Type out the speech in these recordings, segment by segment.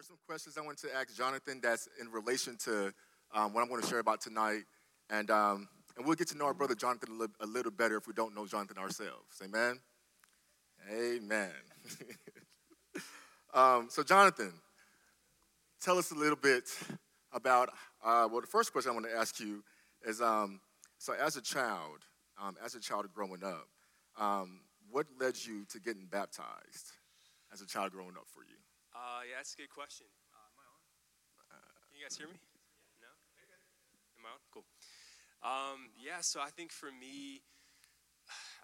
There's some questions I want to ask Jonathan that's in relation to um, what I'm going to share about tonight. And, um, and we'll get to know our brother Jonathan a little, a little better if we don't know Jonathan ourselves. Amen? Amen. um, so, Jonathan, tell us a little bit about, uh, well, the first question I want to ask you is um, so, as a child, um, as a child growing up, um, what led you to getting baptized as a child growing up for you? Uh, yeah, that's a good question. Uh, am I on? Can you guys hear me? No? Am I on? Cool. Um, yeah, so I think for me,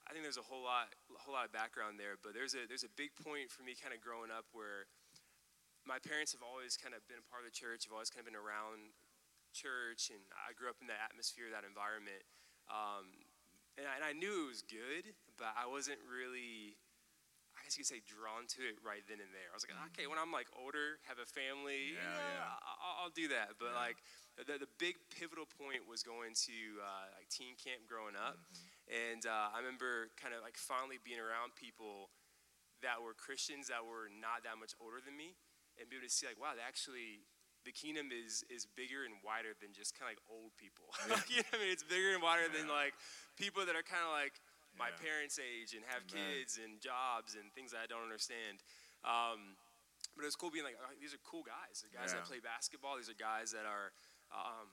I think there's a whole lot, a whole lot of background there, but there's a there's a big point for me kind of growing up where my parents have always kind of been a part of the church, have always kind of been around church, and I grew up in that atmosphere, that environment. Um, and, I, and I knew it was good, but I wasn't really guess you could say drawn to it right then and there. I was like, okay, when I'm like older, have a family, yeah, yeah, yeah. I'll, I'll, do that. But yeah. like the, the big pivotal point was going to uh, like teen camp growing up, mm-hmm. and uh, I remember kind of like finally being around people that were Christians that were not that much older than me, and be able to see like, wow, they actually the kingdom is is bigger and wider than just kind of like old people. Yeah. you know I mean? It's bigger and wider yeah. than like people that are kind of like my yeah. parents' age and have Amen. kids and jobs and things that I don't understand. Um, but it was cool being like, oh, these are cool guys. They're guys yeah. that play basketball. These are guys that are, um,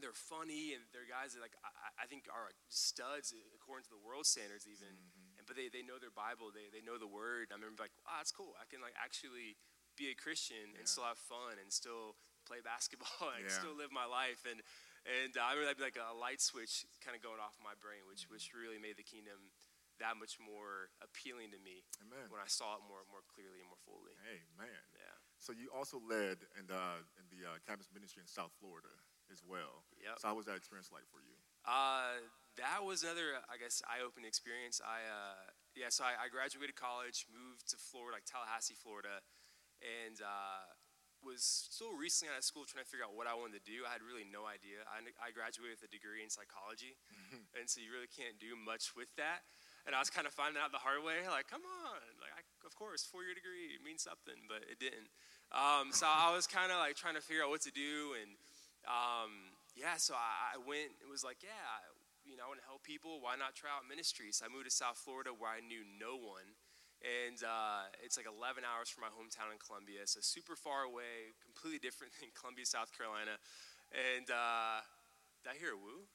they're funny and they're guys that like I, I, think are studs according to the world standards even. Mm-hmm. And but they, they know their Bible. They, they know the Word. I remember like, wow, that's cool. I can like actually be a Christian yeah. and still have fun and still play basketball and still live my life. And and uh, I remember that'd be like a light switch kind of going off my brain, which which really made the kingdom that much more appealing to me Amen. when I saw it more more clearly and more fully. Amen. Yeah. So you also led in the in the uh, campus ministry in South Florida as well. Yeah. So how was that experience like for you? Uh, that was another, I guess, eye-opening experience. I uh, yeah, so I, I, graduated college, moved to Florida, like Tallahassee, Florida, and uh, was still recently out of school trying to figure out what I wanted to do. I had really no idea. I, I graduated with a degree in psychology, and so you really can't do much with that. And I was kind of finding out the hard way, like, come on, like, I, of course, four-year degree means something, but it didn't. Um, so I was kind of like trying to figure out what to do, and um, yeah, so I, I went. It was like, yeah, you know, I want to help people. Why not try out ministry? So I moved to South Florida, where I knew no one and uh, it's like 11 hours from my hometown in Columbia, so super far away, completely different than Columbia, South Carolina. And uh, did I hear a woo?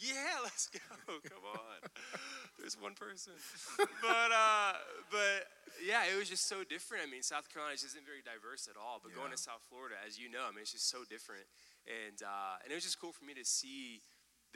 Yeah, let's go. Come on. There's one person. But uh, but yeah, it was just so different. I mean, South Carolina just isn't very diverse at all. But yeah. going to South Florida, as you know, I mean, it's just so different. And uh, and it was just cool for me to see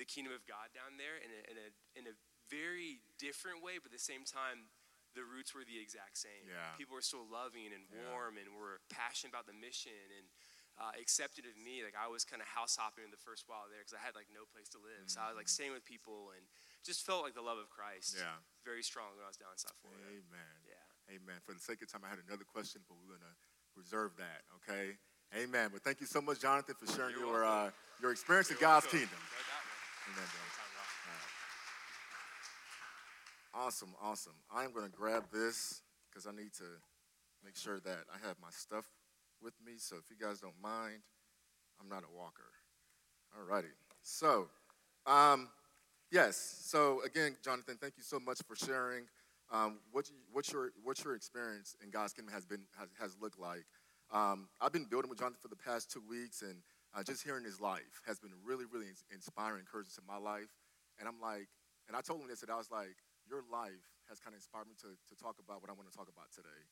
the kingdom of God down there in a, in a in a very different way, but at the same time the roots were the exact same. Yeah. People were so loving and warm yeah. and were passionate about the mission and uh, accepted of me. Like I was kind of house hopping in the first while there because I had like no place to live. Mm-hmm. So I was like staying with people and just felt like the love of Christ. Yeah. Very strong when I was down in South Florida. Amen. Yeah. Amen. For the sake of time, I had another question, but we're gonna reserve that. Okay. Amen. But thank you so much, Jonathan, for sharing You're your uh, your experience You're in God's welcome. kingdom. Amen, Awesome, awesome. I am going to grab this because I need to make sure that I have my stuff with me. So if you guys don't mind, I'm not a walker. All righty. So, um, yes. So again, Jonathan, thank you so much for sharing um, what, you, what, your, what your experience in God's kingdom has been has, has looked like. Um, I've been building with Jonathan for the past two weeks, and uh, just hearing his life has been really, really inspiring, encouraging to my life. And I'm like, and I told him this, and I was like, your life has kind of inspired me to, to talk about what I want to talk about today.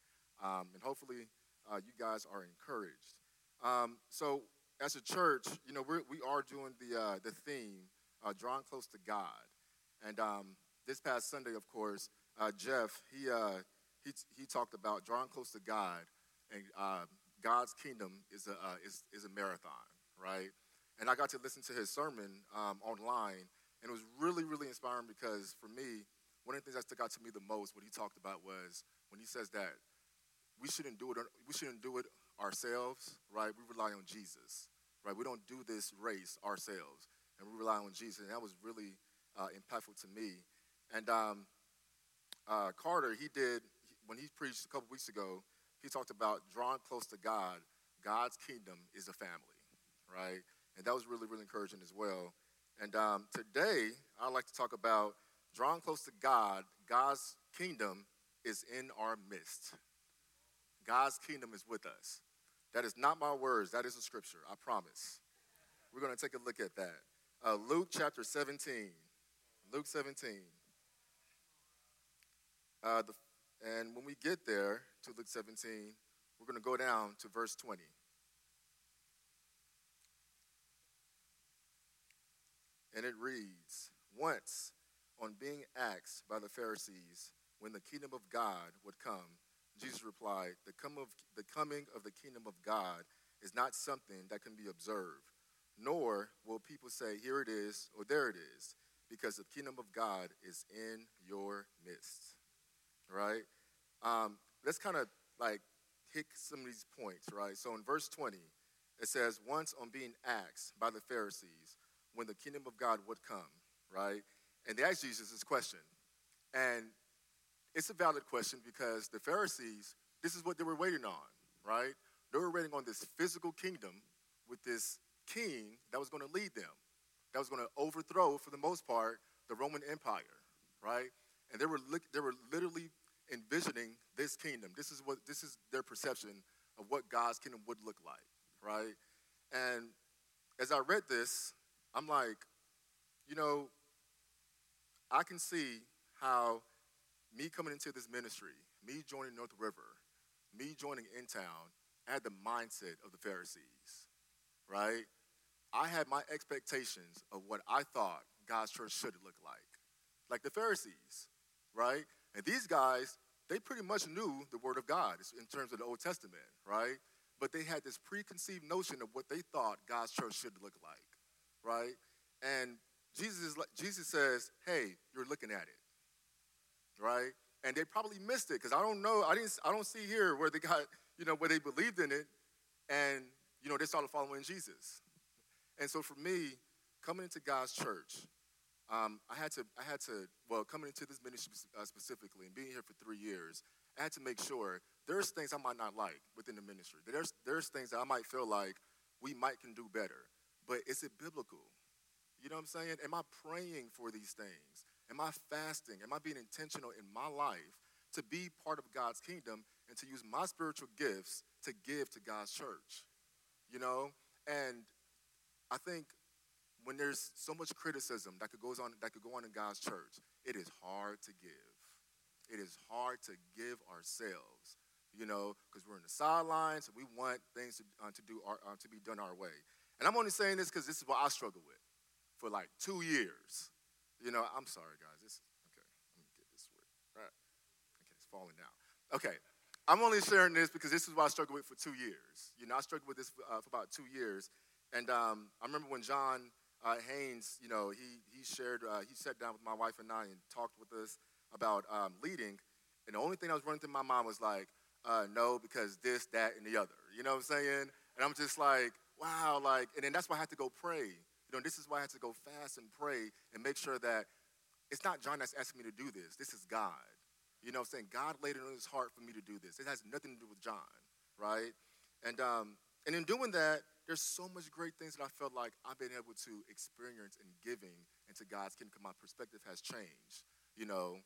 Um, and hopefully, uh, you guys are encouraged. Um, so, as a church, you know, we're, we are doing the, uh, the theme, uh, Drawing Close to God. And um, this past Sunday, of course, uh, Jeff, he, uh, he, he talked about drawing close to God, and uh, God's kingdom is a, is, is a marathon, right? And I got to listen to his sermon um, online, and it was really, really inspiring because for me, one of the things that stuck out to me the most, what he talked about was when he says that we shouldn't do it, we shouldn't do it ourselves, right? We rely on Jesus, right? We don't do this race ourselves, and we rely on Jesus. And that was really uh, impactful to me. And um, uh, Carter, he did, when he preached a couple weeks ago, he talked about drawing close to God. God's kingdom is a family, right? And that was really, really encouraging as well. And um, today, I'd like to talk about drawing close to God. God's kingdom is in our midst. God's kingdom is with us. That is not my words, that is a scripture, I promise. We're going to take a look at that. Uh, Luke chapter 17. Luke 17. Uh, the, and when we get there to Luke 17, we're going to go down to verse 20. And it reads Once, on being asked by the Pharisees when the kingdom of God would come, Jesus replied, the, come of, the coming of the kingdom of God is not something that can be observed, nor will people say, Here it is, or there it is, because the kingdom of God is in your midst. Right? Um, let's kind of like hit some of these points, right? So in verse 20, it says, Once on being asked by the Pharisees when the kingdom of God would come, right? And they asked Jesus this question. And it's a valid question because the Pharisees, this is what they were waiting on, right? They were waiting on this physical kingdom with this king that was going to lead them, that was going to overthrow, for the most part, the Roman Empire, right? And they were, they were literally envisioning this kingdom. This is what this is their perception of what God's kingdom would look like, right? And as I read this, I'm like, you know, I can see how me coming into this ministry, me joining North River, me joining In Town, I had the mindset of the Pharisees, right? I had my expectations of what I thought God's church should look like, like the Pharisees, right? And these guys, they pretty much knew the Word of God in terms of the Old Testament, right? But they had this preconceived notion of what they thought God's church should look like, right? And Jesus, is, Jesus says, hey, you're looking at it right? And they probably missed it because I don't know. I didn't. I don't see here where they got you know where they believed in it, and you know they started following Jesus. And so for me, coming into God's church, um, I had to. I had to. Well, coming into this ministry uh, specifically and being here for three years, I had to make sure there's things I might not like within the ministry. There's there's things that I might feel like we might can do better. But is it biblical? You know what I'm saying? Am I praying for these things? Am I fasting? Am I being intentional in my life to be part of God's kingdom and to use my spiritual gifts to give to God's church? You know? And I think when there's so much criticism that could goes on that could go on in God's church, it is hard to give. It is hard to give ourselves, you know, because we're in the sidelines and we want things to, uh, to do our, uh, to be done our way. And I'm only saying this because this is what I struggle with for like two years. You know, I'm sorry, guys. Okay. Let me get this straight. Right. Okay, it's falling down. Okay. I'm only sharing this because this is what I struggled with for two years. You know, I struggled with this uh, for about two years. And um, I remember when John uh, Haynes, you know, he, he shared, uh, he sat down with my wife and I and talked with us about um, leading. And the only thing that was running through my mind was like, uh, no, because this, that, and the other. You know what I'm saying? And I'm just like, wow, like, and then that's why I had to go pray know, this is why I had to go fast and pray and make sure that it's not John that's asking me to do this. This is God. You know saying? God laid it on his heart for me to do this. It has nothing to do with John, right? And, um, and in doing that, there's so much great things that I felt like I've been able to experience in giving into God's kingdom. My perspective has changed, you know.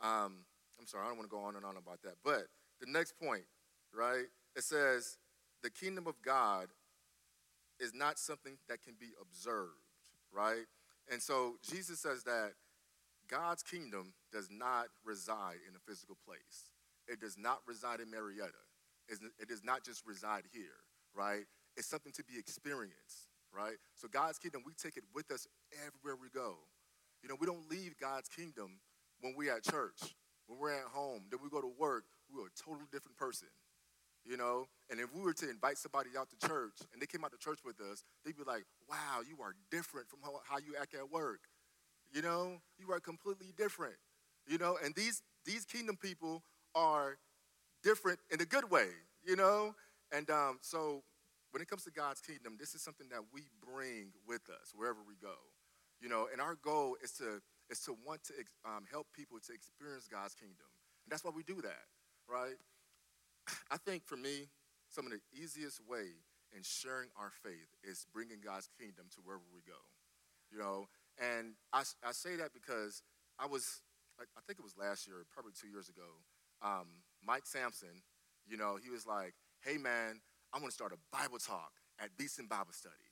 Um, I'm sorry, I don't want to go on and on about that. But the next point, right? It says, the kingdom of God is not something that can be observed, right? And so Jesus says that God's kingdom does not reside in a physical place. It does not reside in Marietta. It does not just reside here, right? It's something to be experienced, right? So God's kingdom, we take it with us everywhere we go. You know, we don't leave God's kingdom when we're at church, when we're at home, then we go to work, we're a totally different person you know? And if we were to invite somebody out to church and they came out to church with us, they'd be like, wow, you are different from how, how you act at work. You know, you are completely different. You know, and these these kingdom people are different in a good way, you know? And um, so when it comes to God's kingdom, this is something that we bring with us wherever we go. You know, and our goal is to is to want to um, help people to experience God's kingdom. And that's why we do that, right? I think for me, some of the easiest way in sharing our faith is bringing God's kingdom to wherever we go. You know, and I, I say that because I was, I, I think it was last year, probably two years ago, um, Mike Sampson, you know, he was like, hey man, I want to start a Bible talk at Beeson Bible Study.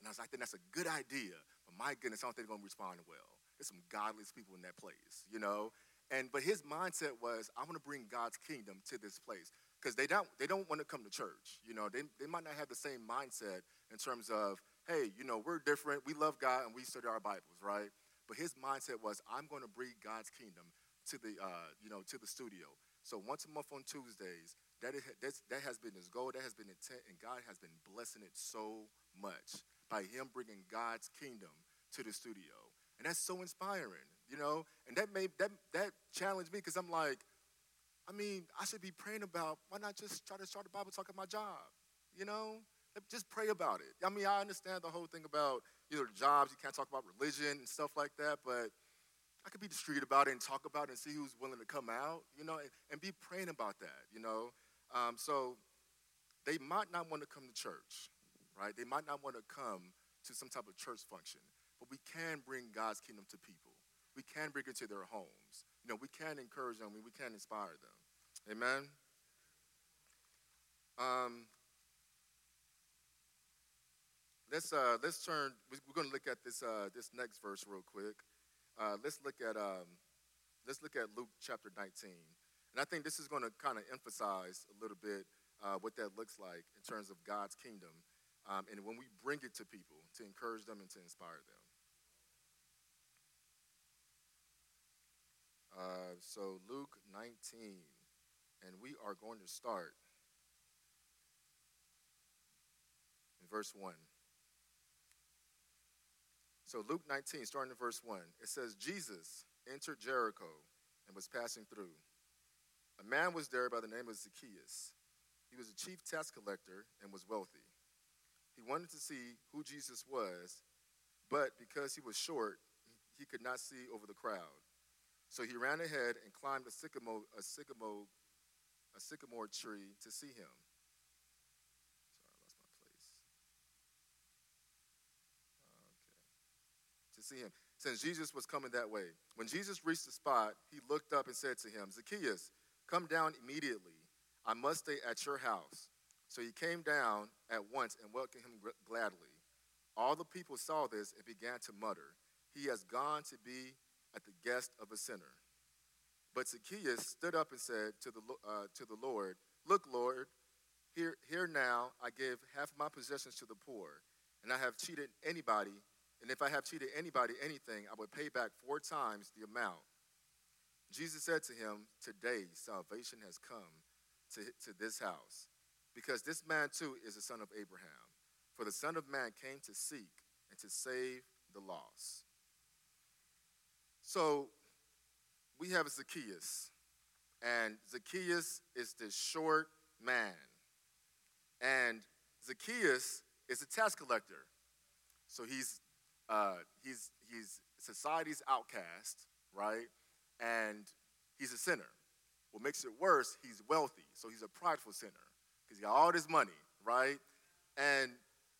And I was like, I think that's a good idea, but my goodness, I don't think they're going to respond well. There's some godless people in that place, you know? And but his mindset was, I want to bring God's kingdom to this place. Because they don't they don't want to come to church. You know, they, they might not have the same mindset in terms of, hey, you know, we're different, we love God, and we study our Bibles, right? But his mindset was, I'm going to bring God's kingdom to the uh, you know, to the studio. So once a month on Tuesdays, that, is, that's, that has been his goal, that has been intent, and God has been blessing it so much by him bringing God's kingdom to the studio. And that's so inspiring, you know? And that made that that challenged me because I'm like, I mean, I should be praying about why not just try to start a Bible talk at my job, you know? Just pray about it. I mean, I understand the whole thing about you know jobs, you can't talk about religion and stuff like that, but I could be discreet about it and talk about it and see who's willing to come out, you know, and, and be praying about that, you know. Um, so they might not want to come to church, right? They might not want to come to some type of church function, but we can bring God's kingdom to people. We can bring it to their homes. You know, we can encourage them. We can inspire them. Amen. Um, let's uh, let's turn. We're going to look at this uh, this next verse real quick. Uh, let's look at um, let's look at Luke chapter 19. And I think this is going to kind of emphasize a little bit uh, what that looks like in terms of God's kingdom. Um, and when we bring it to people to encourage them and to inspire them. Uh, so, Luke 19, and we are going to start in verse 1. So, Luke 19, starting in verse 1, it says, Jesus entered Jericho and was passing through. A man was there by the name of Zacchaeus. He was a chief tax collector and was wealthy. He wanted to see who Jesus was, but because he was short, he could not see over the crowd. So he ran ahead and climbed a sycamore, a sycamore, sycamore tree to see him. Sorry, I lost my place. Okay. To see him. Since Jesus was coming that way. When Jesus reached the spot, he looked up and said to him, Zacchaeus, Come down immediately. I must stay at your house. So he came down at once and welcomed him gladly. All the people saw this and began to mutter, He has gone to be at the guest of a sinner. But Zacchaeus stood up and said to the, uh, to the Lord, Look, Lord, here, here now I give half my possessions to the poor, and I have cheated anybody, and if I have cheated anybody anything, I would pay back four times the amount. Jesus said to him, Today salvation has come to, to this house, because this man too is a son of Abraham. For the Son of Man came to seek and to save the lost. So we have Zacchaeus, and Zacchaeus is this short man. And Zacchaeus is a tax collector. So he's, uh, he's, he's society's outcast, right? and he's a sinner. What makes it worse, he's wealthy, so he's a prideful sinner because he got all this money, right? And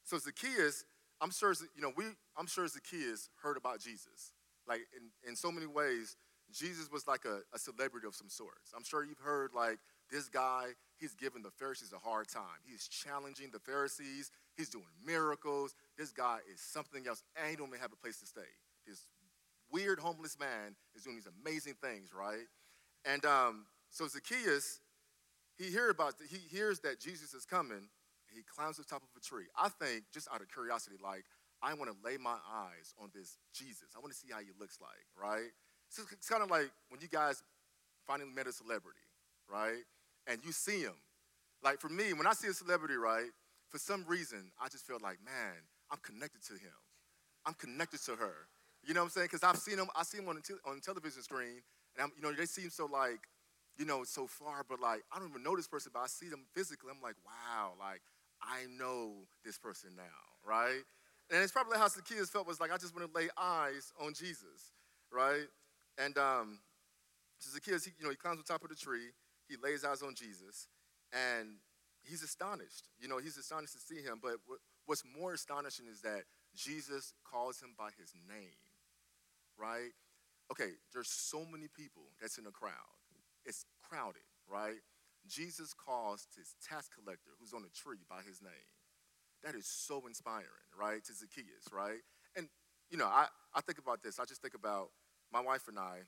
so Zacchaeus, I'm sure, you know, we, I'm sure Zacchaeus heard about Jesus. Like in, in so many ways, Jesus was like a, a celebrity of some sorts. I'm sure you've heard like this guy, he's giving the Pharisees a hard time. He's challenging the Pharisees. He's doing miracles. This guy is something else, and he don't even have a place to stay. This weird homeless man is doing these amazing things, right? And um, so Zacchaeus, he hear about he hears that Jesus is coming. He climbs the top of a tree. I think just out of curiosity, like I want to lay my eyes on this Jesus. I want to see how he looks like, right? It's kind of like when you guys finally met a celebrity, right? And you see him. Like for me, when I see a celebrity, right, for some reason, I just feel like, man, I'm connected to him. I'm connected to her. You know what I'm saying? Because I've seen them, I see them on the, te- on the television screen, and I'm, you know, they seem so like, you know, so far, but like, I don't even know this person, but I see them physically. I'm like, wow, like, I know this person now, right? And it's probably how Zacchaeus felt was like, I just want to lay eyes on Jesus, right? And um, so Zacchaeus, he, you know, he climbs on top of the tree, he lays eyes on Jesus, and he's astonished. You know, he's astonished to see him. But what's more astonishing is that Jesus calls him by his name, right? Okay, there's so many people that's in the crowd. It's crowded, right? Jesus calls his tax collector who's on a tree by his name. That is so inspiring, right? To Zacchaeus, right? And, you know, I, I think about this. I just think about my wife and I,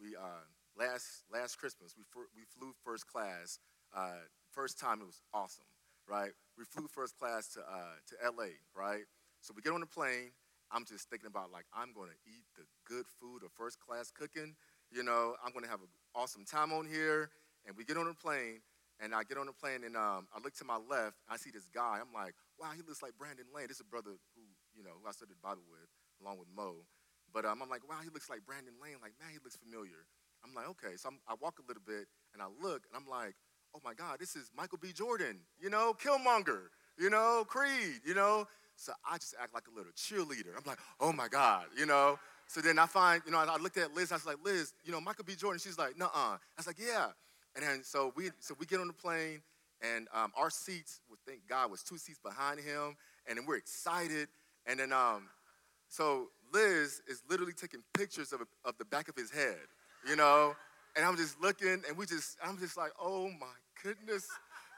we, uh, last, last Christmas, we, we flew first class. Uh, first time, it was awesome, right? We flew first class to, uh, to LA, right? So we get on the plane. I'm just thinking about, like, I'm going to eat the good food of first class cooking. You know, I'm going to have an awesome time on here. And we get on the plane, and I get on the plane, and um, I look to my left. I see this guy. I'm like, wow, he looks like Brandon Lane. This is a brother who, you know, who I studied Bible with, along with Mo. But um, I'm like, wow, he looks like Brandon Lane. Like, man, he looks familiar. I'm like, okay. So I'm, I walk a little bit, and I look, and I'm like, oh my God, this is Michael B. Jordan, you know, Killmonger, you know, Creed, you know. So I just act like a little cheerleader. I'm like, oh my God, you know. So then I find, you know, I looked at Liz. I was like, Liz, you know, Michael B. Jordan. She's like, nuh-uh. I was like, yeah. And then so we so we get on the plane, and um, our seats, thank God, was two seats behind him, and then we're excited. And then um, so Liz is literally taking pictures of, of the back of his head, you know. And I'm just looking, and we just I'm just like, oh my goodness,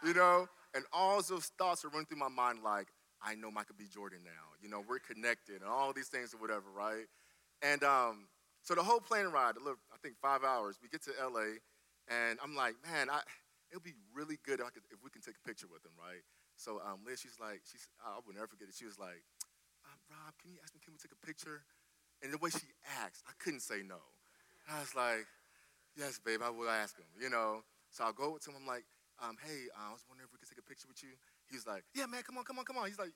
you know. And all those thoughts are running through my mind, like I know Michael B. Jordan now. You know, we're connected, and all these things or whatever, right? And um, so the whole plane ride, I think five hours. We get to LA and I'm like, man, I, it would be really good if, could, if, we can take a picture with him, right? So um, Liz, she's like, she's, I will never forget it. She was like, Rob, can you ask me, can we take a picture? And the way she asked, I couldn't say no. I was like, yes, babe, I will ask him, you know. So I'll go to him, I'm like, um, hey, uh, I was wondering if we could take a picture with you. He's like, yeah, man, come on, come on, come on. He's like,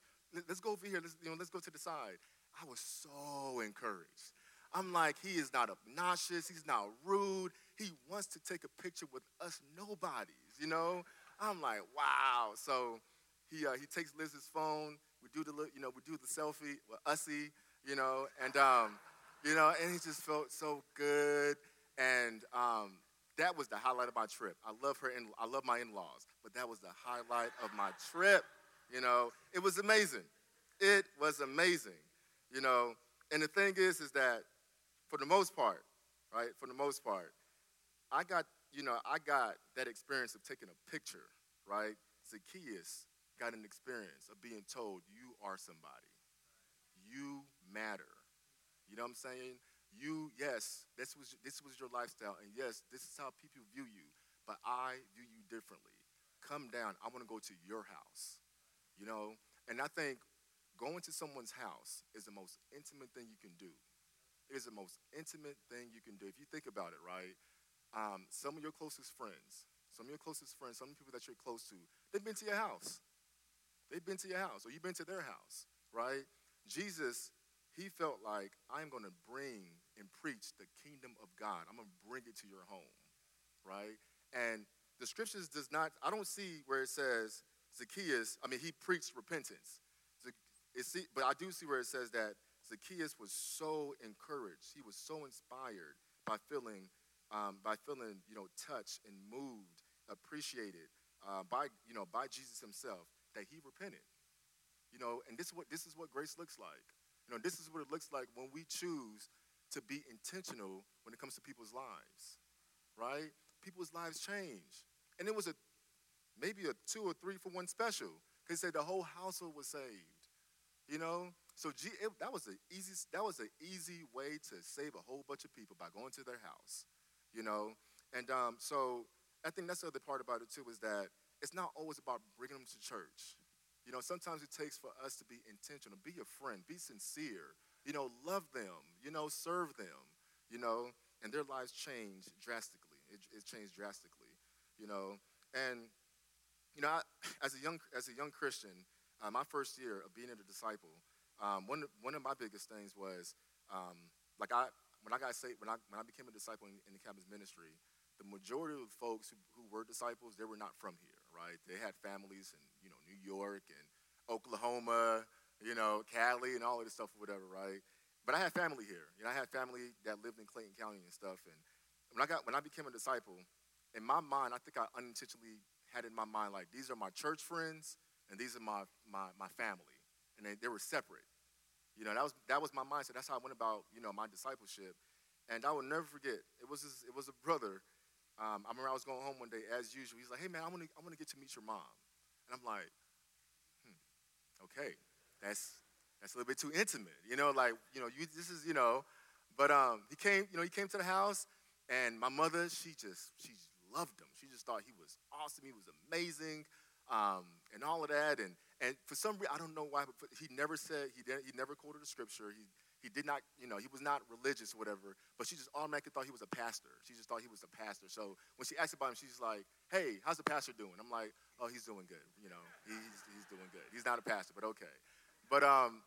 let's go over here. Let's, you know, let's go to the side. I was so encouraged. I'm like, he is not obnoxious. He's not rude. He wants to take a picture with us nobodies, you know? I'm like, wow. So he, uh, he takes Liz's phone. We do the, you know, we do the selfie with Ussie, you know, and, um, you know, and he just felt so good. And um, that was the highlight of my trip. I love her, in, I love my in-laws, but that was the highlight of my trip, you know? It was amazing. It was amazing, you know? And the thing is, is that for the most part, right, for the most part, I got, you know, I got that experience of taking a picture, right? Zacchaeus got an experience of being told, you are somebody. You matter. You know what I'm saying? You, yes, this was, this was your lifestyle, and yes, this is how people view you, but I view you differently. Come down. I want to go to your house. You know? And I think going to someone's house is the most intimate thing you can do. It is the most intimate thing you can do. If you think about it, right? Um, some of your closest friends, some of your closest friends, some of the people that you're close to, they've been to your house. They've been to your house, or you've been to their house, right? Jesus, he felt like, I'm going to bring and preach the kingdom of God. I'm going to bring it to your home, right? And the scriptures does not, I don't see where it says Zacchaeus, I mean, he preached repentance. but I do see where it says that Zacchaeus was so encouraged. He was so inspired by feeling um, by feeling, you know, touched and moved, appreciated uh, by, you know, by Jesus himself, that he repented. You know, and this is what this is what grace looks like. You know, this is what it looks like when we choose to be intentional when it comes to people's lives, right? People's lives change, and it was a maybe a two or three for one special because said the whole household was saved. You know, so G, it, that was the easy that was an easy way to save a whole bunch of people by going to their house you know? And um, so I think that's the other part about it too is that it's not always about bringing them to church. You know, sometimes it takes for us to be intentional, be a friend, be sincere, you know, love them, you know, serve them, you know, and their lives change drastically. It, it changed drastically, you know. And, you know, I, as, a young, as a young Christian, uh, my first year of being a disciple, um, one, one of my biggest things was, um, like, I, when I got saved, when I, when I became a disciple in, in the campus ministry, the majority of the folks who, who were disciples, they were not from here, right? They had families in, you know, New York and Oklahoma, you know, Cali and all of this stuff or whatever, right? But I had family here. You know, I had family that lived in Clayton County and stuff. And when I got when I became a disciple, in my mind, I think I unintentionally had in my mind like these are my church friends and these are my my, my family, and they, they were separate. You know, that was that was my mindset. That's how I went about you know my discipleship, and I will never forget. It was this, it was a brother. Um, I remember I was going home one day as usual. He's like, "Hey man, I want to I want to get to meet your mom," and I'm like, hmm, "Okay, that's that's a little bit too intimate." You know, like you know, you this is you know, but um, he came you know he came to the house, and my mother she just she loved him. She just thought he was awesome. He was amazing, um, and all of that. And and for some reason, I don't know why, but he never said he didn't. He never quoted a scripture. He he did not, you know, he was not religious or whatever. But she just automatically thought he was a pastor. She just thought he was a pastor. So when she asked about him, she's like, "Hey, how's the pastor doing?" I'm like, "Oh, he's doing good. You know, he's he's doing good. He's not a pastor, but okay." But um,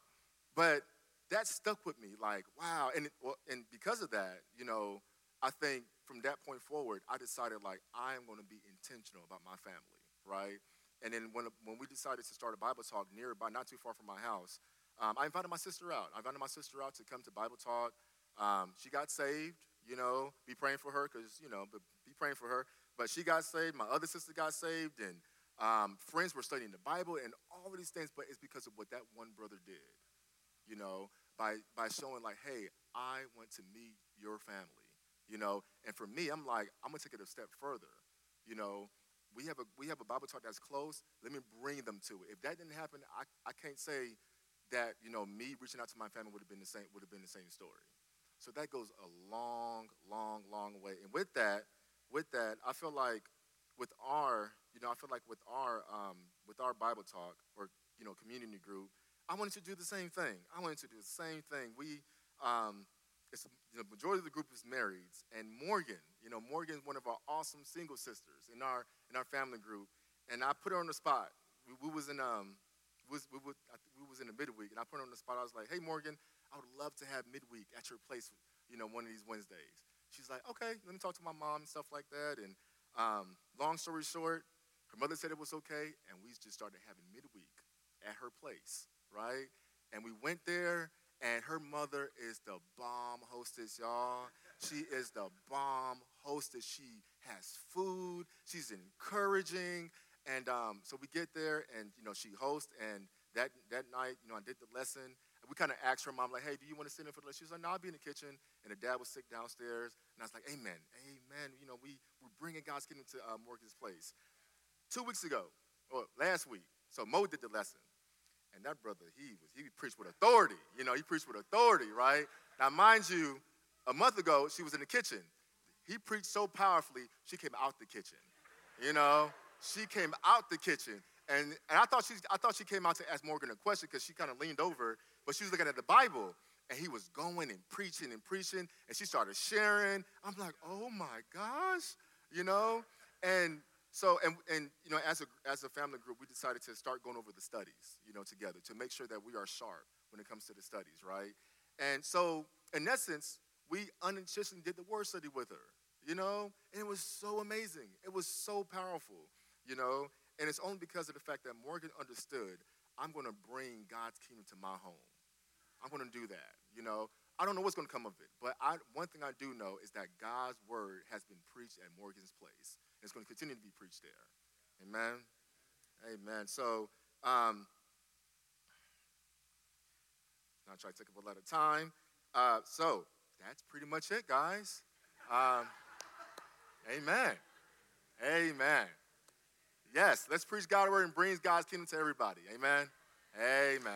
but that stuck with me. Like, wow. And well, and because of that, you know, I think from that point forward, I decided like I am going to be intentional about my family, right? And then when, when we decided to start a Bible talk nearby, not too far from my house, um, I invited my sister out. I invited my sister out to come to Bible talk. Um, she got saved, you know, be praying for her because, you know, but be praying for her. But she got saved. My other sister got saved. And um, friends were studying the Bible and all of these things. But it's because of what that one brother did, you know, by, by showing like, hey, I want to meet your family you know. And for me, I'm like, I'm gonna take it a step further, you know. We have a we have a Bible talk that's close. Let me bring them to it. If that didn't happen, I, I can't say that you know me reaching out to my family would have been the same would have been the same story. So that goes a long, long, long way. And with that, with that, I feel like with our you know I feel like with our um, with our Bible talk or you know community group, I wanted to do the same thing. I wanted to do the same thing. We um, it's, the majority of the group is married. And Morgan, you know, Morgan's one of our awesome single sisters in our in our family group. And I put her on the spot. We, we was in um was we, would, we was in the midweek, and I put her on the spot. I was like, "Hey, Morgan, I would love to have midweek at your place, you know, one of these Wednesdays." She's like, "Okay, let me talk to my mom and stuff like that." And um, long story short, her mother said it was okay, and we just started having midweek at her place, right? And we went there, and her mother is the bomb hostess, y'all. She is the bomb hostess. She has food. She's encouraging. And um, so we get there, and you know she hosts. And that that night, you know, I did the lesson. And we kind of asked her mom, like, "Hey, do you want to sit in for the lesson?" She was like, "No, I'll be in the kitchen." And the dad was sick downstairs. And I was like, "Amen, amen." You know, we we're bringing God's kingdom to uh, Morgan's place. Two weeks ago, or last week, so Mo did the lesson. And that brother, he was he preached with authority. You know, he preached with authority, right? Now, mind you, a month ago she was in the kitchen. He preached so powerfully, she came out the kitchen. You know, she came out the kitchen. And, and I thought she I thought she came out to ask Morgan a question because she kind of leaned over, but she was looking at the Bible and he was going and preaching and preaching, and she started sharing. I'm like, oh my gosh, you know? And so, and, and you know, as a, as a family group, we decided to start going over the studies, you know, together to make sure that we are sharp when it comes to the studies, right? And so, in essence, we unintentionally did the word study with her, you know, and it was so amazing. It was so powerful, you know, and it's only because of the fact that Morgan understood I'm going to bring God's kingdom to my home. I'm going to do that, you know. I don't know what's going to come of it, but I, one thing I do know is that God's word has been preached at Morgan's place. and It's going to continue to be preached there. Amen. Amen. So, um, not try to take up a lot of time. Uh, so that's pretty much it, guys. Um, amen. Amen. Yes, let's preach God's word and bring God's kingdom to everybody. Amen. Amen.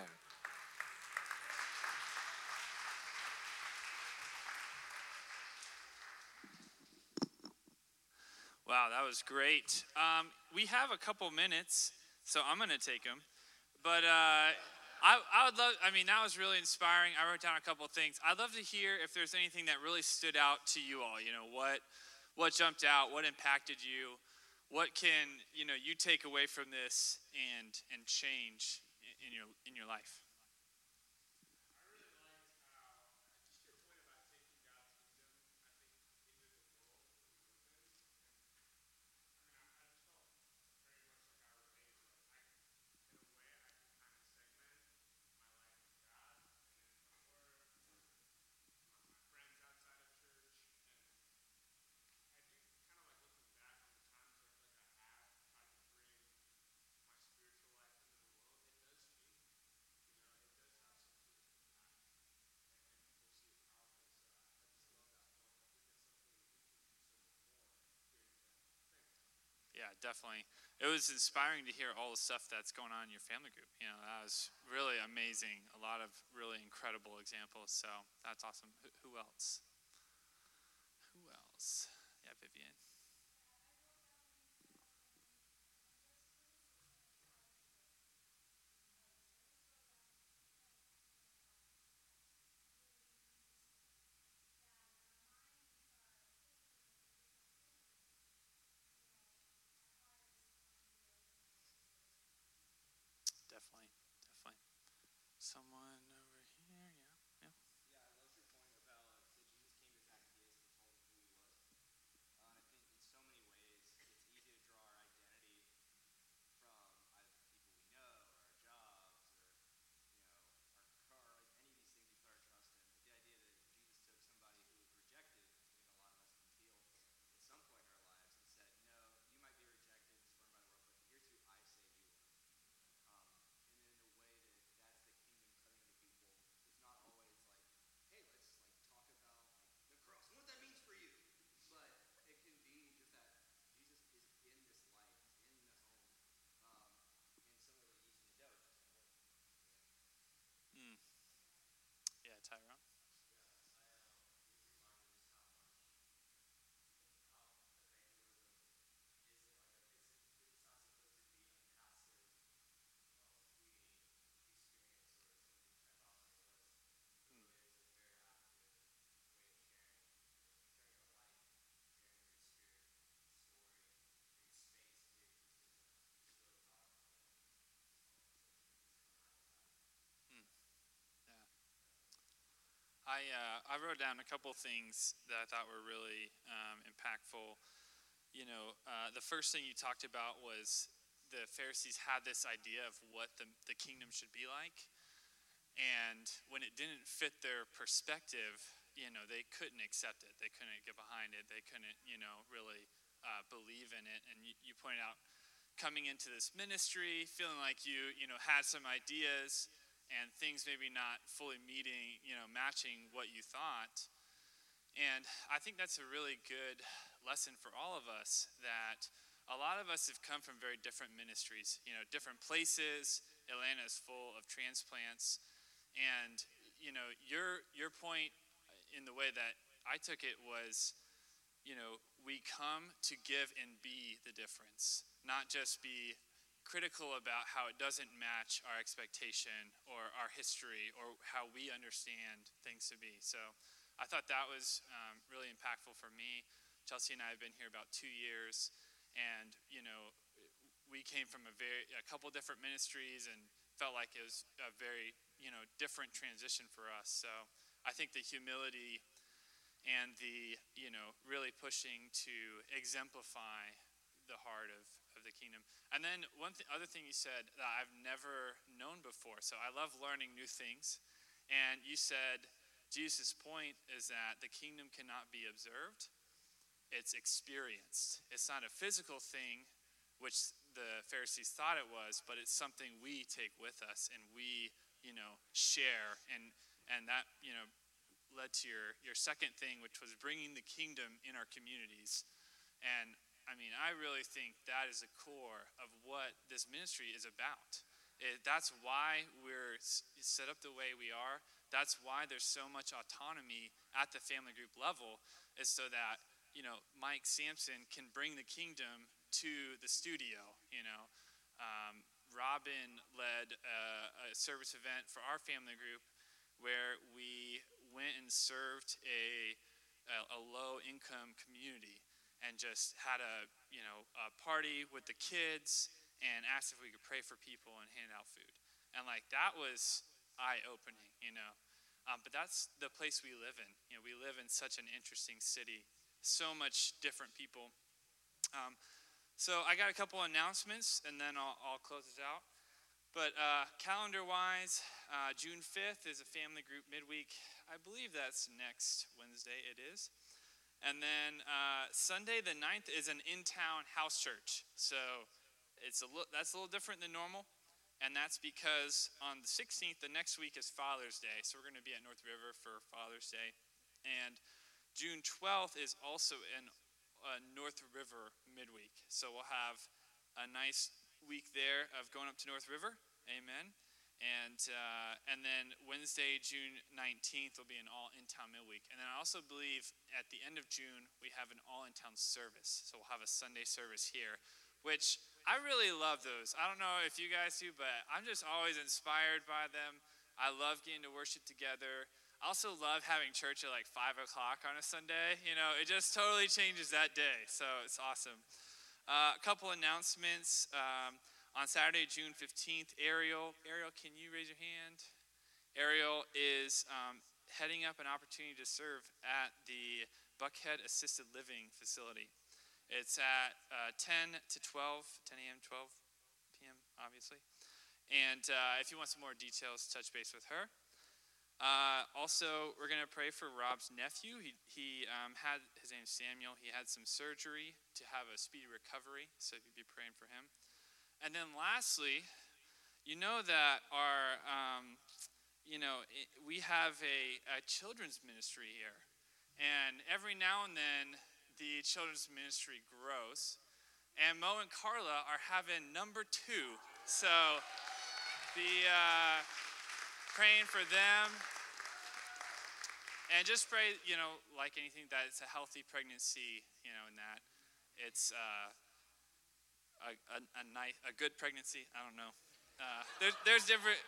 Wow, that was great. Um, we have a couple minutes, so I'm going to take them. But uh, I, I would love, I mean, that was really inspiring. I wrote down a couple things. I'd love to hear if there's anything that really stood out to you all. You know, what, what jumped out, what impacted you, what can, you know, you take away from this and, and change in your, in your life? Yeah, definitely. It was inspiring to hear all the stuff that's going on in your family group. You know, that was really amazing. A lot of really incredible examples. So that's awesome. Who, who else? Who else? Yeah, Vivian. Definitely, definitely. Someone over here, yeah, yeah. Yeah, I love your point about that Jesus came to Zacchaeus and told him who he was. Uh, and I think in so many ways, it's easy to draw our identity from either the people we know, or our jobs, or you know, our car, like any of these things we put our trust in. But the idea that Jesus took somebody who was rejected, I think a lot of us can feel at some point in our lives, and said, "No, you might be rejected and spurned by the world, but here's who I say you are." Um, and then in a way that that's the kingdom coming to people. It's not always like, hey, let's like talk about like the cross and what that means for you. But it can be just that Jesus is in this life, he's in the home. Um, and similarly, yeast in the dough, it's just gonna work. Mm. Yeah, Tyrone. I, uh, I wrote down a couple things that I thought were really um, impactful. You know, uh, the first thing you talked about was the Pharisees had this idea of what the, the kingdom should be like. And when it didn't fit their perspective, you know, they couldn't accept it. They couldn't get behind it. They couldn't, you know, really uh, believe in it. And you, you pointed out coming into this ministry, feeling like you, you know, had some ideas and things maybe not fully meeting, you know, matching what you thought. And I think that's a really good lesson for all of us that a lot of us have come from very different ministries, you know, different places. Atlanta is full of transplants. And, you know, your, your point in the way that I took it was, you know, we come to give and be the difference, not just be critical about how it doesn't match our expectation or our history or how we understand things to be. So I thought that was um, really impactful for me. Chelsea and I have been here about two years, and you know, we came from a very a couple different ministries and felt like it was a very you know different transition for us. So I think the humility and the you know really pushing to exemplify the heart of, of the kingdom. And then one th- other thing you said that I've never known before. So I love learning new things. And you said Jesus' point is that the kingdom cannot be observed, it's experienced. It's not a physical thing, which the Pharisees thought it was, but it's something we take with us and we, you know, share. And, and that, you know, led to your, your second thing, which was bringing the kingdom in our communities. And I mean, I really think that is the core of what this ministry is about. It, that's why we're set up the way we are. That's why there's so much autonomy at the family group level, is so that you know Mike Sampson can bring the kingdom to the studio. You know, um, Robin led a, a service event for our family group where we went and served a, a, a low income community and just had a you know a party with the kids and asked if we could pray for people and hand out food. And like that was eye opening you know? Um, but that's the place we live in. You know we live in such an interesting city. So much different people. Um, so i got a couple announcements and then i'll, I'll close it out. But uh, calendar wise uh, june 5th is a family group midweek. I believe that's next wednesday it is and then uh, Sunday the 9th is an in-town house church. So it's a li- that's a little different than normal. And that's because on the 16th, the next week is Father's Day. So we're going to be at North River for Father's Day. And June 12th is also an, a North River midweek. So we'll have a nice week there of going up to North River. Amen. And, uh, and then Wednesday, June 19th, will be an all in town midweek. And then I also believe at the end of June, we have an all in town service. So we'll have a Sunday service here, which I really love those. I don't know if you guys do, but I'm just always inspired by them. I love getting to worship together. I also love having church at like 5 o'clock on a Sunday. You know, it just totally changes that day. So it's awesome. Uh, a couple announcements. Um, on Saturday, June 15th, Ariel, Ariel, can you raise your hand? Ariel is um, heading up an opportunity to serve at the Buckhead Assisted Living Facility. It's at uh, 10 to 12, 10 a.m., 12 p.m., obviously. And uh, if you want some more details, touch base with her. Uh, also, we're going to pray for Rob's nephew. He, he um, had, his name's Samuel, he had some surgery to have a speedy recovery, so if you'd be praying for him. And then lastly, you know that our, um, you know, we have a, a children's ministry here. And every now and then, the children's ministry grows. And Mo and Carla are having number two. So be uh, praying for them. And just pray, you know, like anything, that it's a healthy pregnancy, you know, and that it's. Uh, a, a, a, nice, a good pregnancy. I don't know. Uh, there, there's different.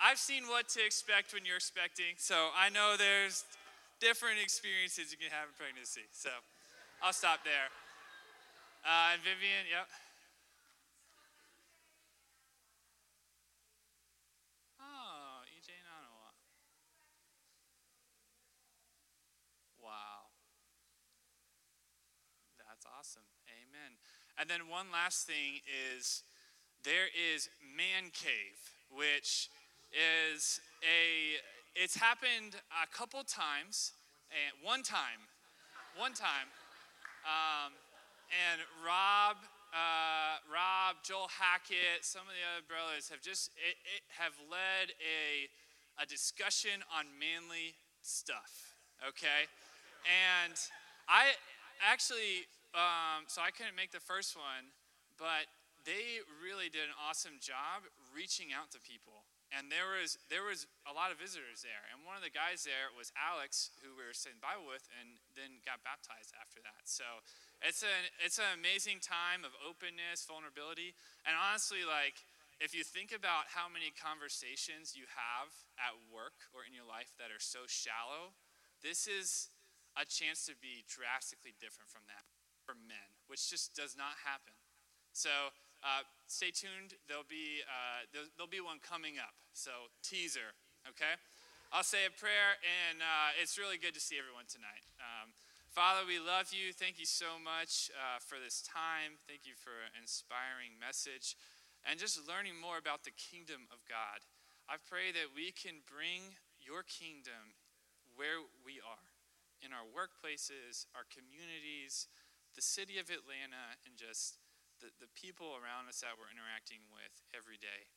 I've seen what to expect when you're expecting, so I know there's different experiences you can have in pregnancy. So I'll stop there. Uh, and Vivian, yep. Oh, EJ. Wow. That's awesome. Amen. And then one last thing is there is Man Cave, which is a it's happened a couple times, and one time, one time, um, and Rob, uh, Rob, Joel Hackett, some of the other brothers have just it, it have led a a discussion on manly stuff. Okay, and I actually um, so I couldn't make the first one, but they really did an awesome job reaching out to people. And there was there was a lot of visitors there. And one of the guys there was Alex, who we were sitting Bible with, and then got baptized after that. So it's an it's an amazing time of openness, vulnerability, and honestly, like if you think about how many conversations you have at work or in your life that are so shallow, this is a chance to be drastically different from that for men, which just does not happen. So uh, stay tuned. There'll be, uh, there'll, there'll, be one coming up. So, teaser, okay? I'll say a prayer, and uh, it's really good to see everyone tonight. Um, Father, we love you. Thank you so much uh, for this time. Thank you for an inspiring message and just learning more about the kingdom of God. I pray that we can bring your kingdom where we are in our workplaces, our communities, the city of Atlanta and just the, the people around us that we're interacting with every day.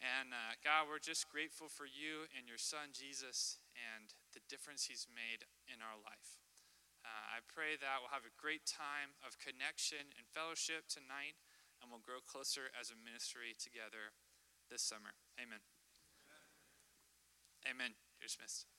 And uh, God, we're just grateful for you and your son, Jesus, and the difference he's made in our life. Uh, I pray that we'll have a great time of connection and fellowship tonight, and we'll grow closer as a ministry together this summer. Amen. Amen. Amen. You're dismissed.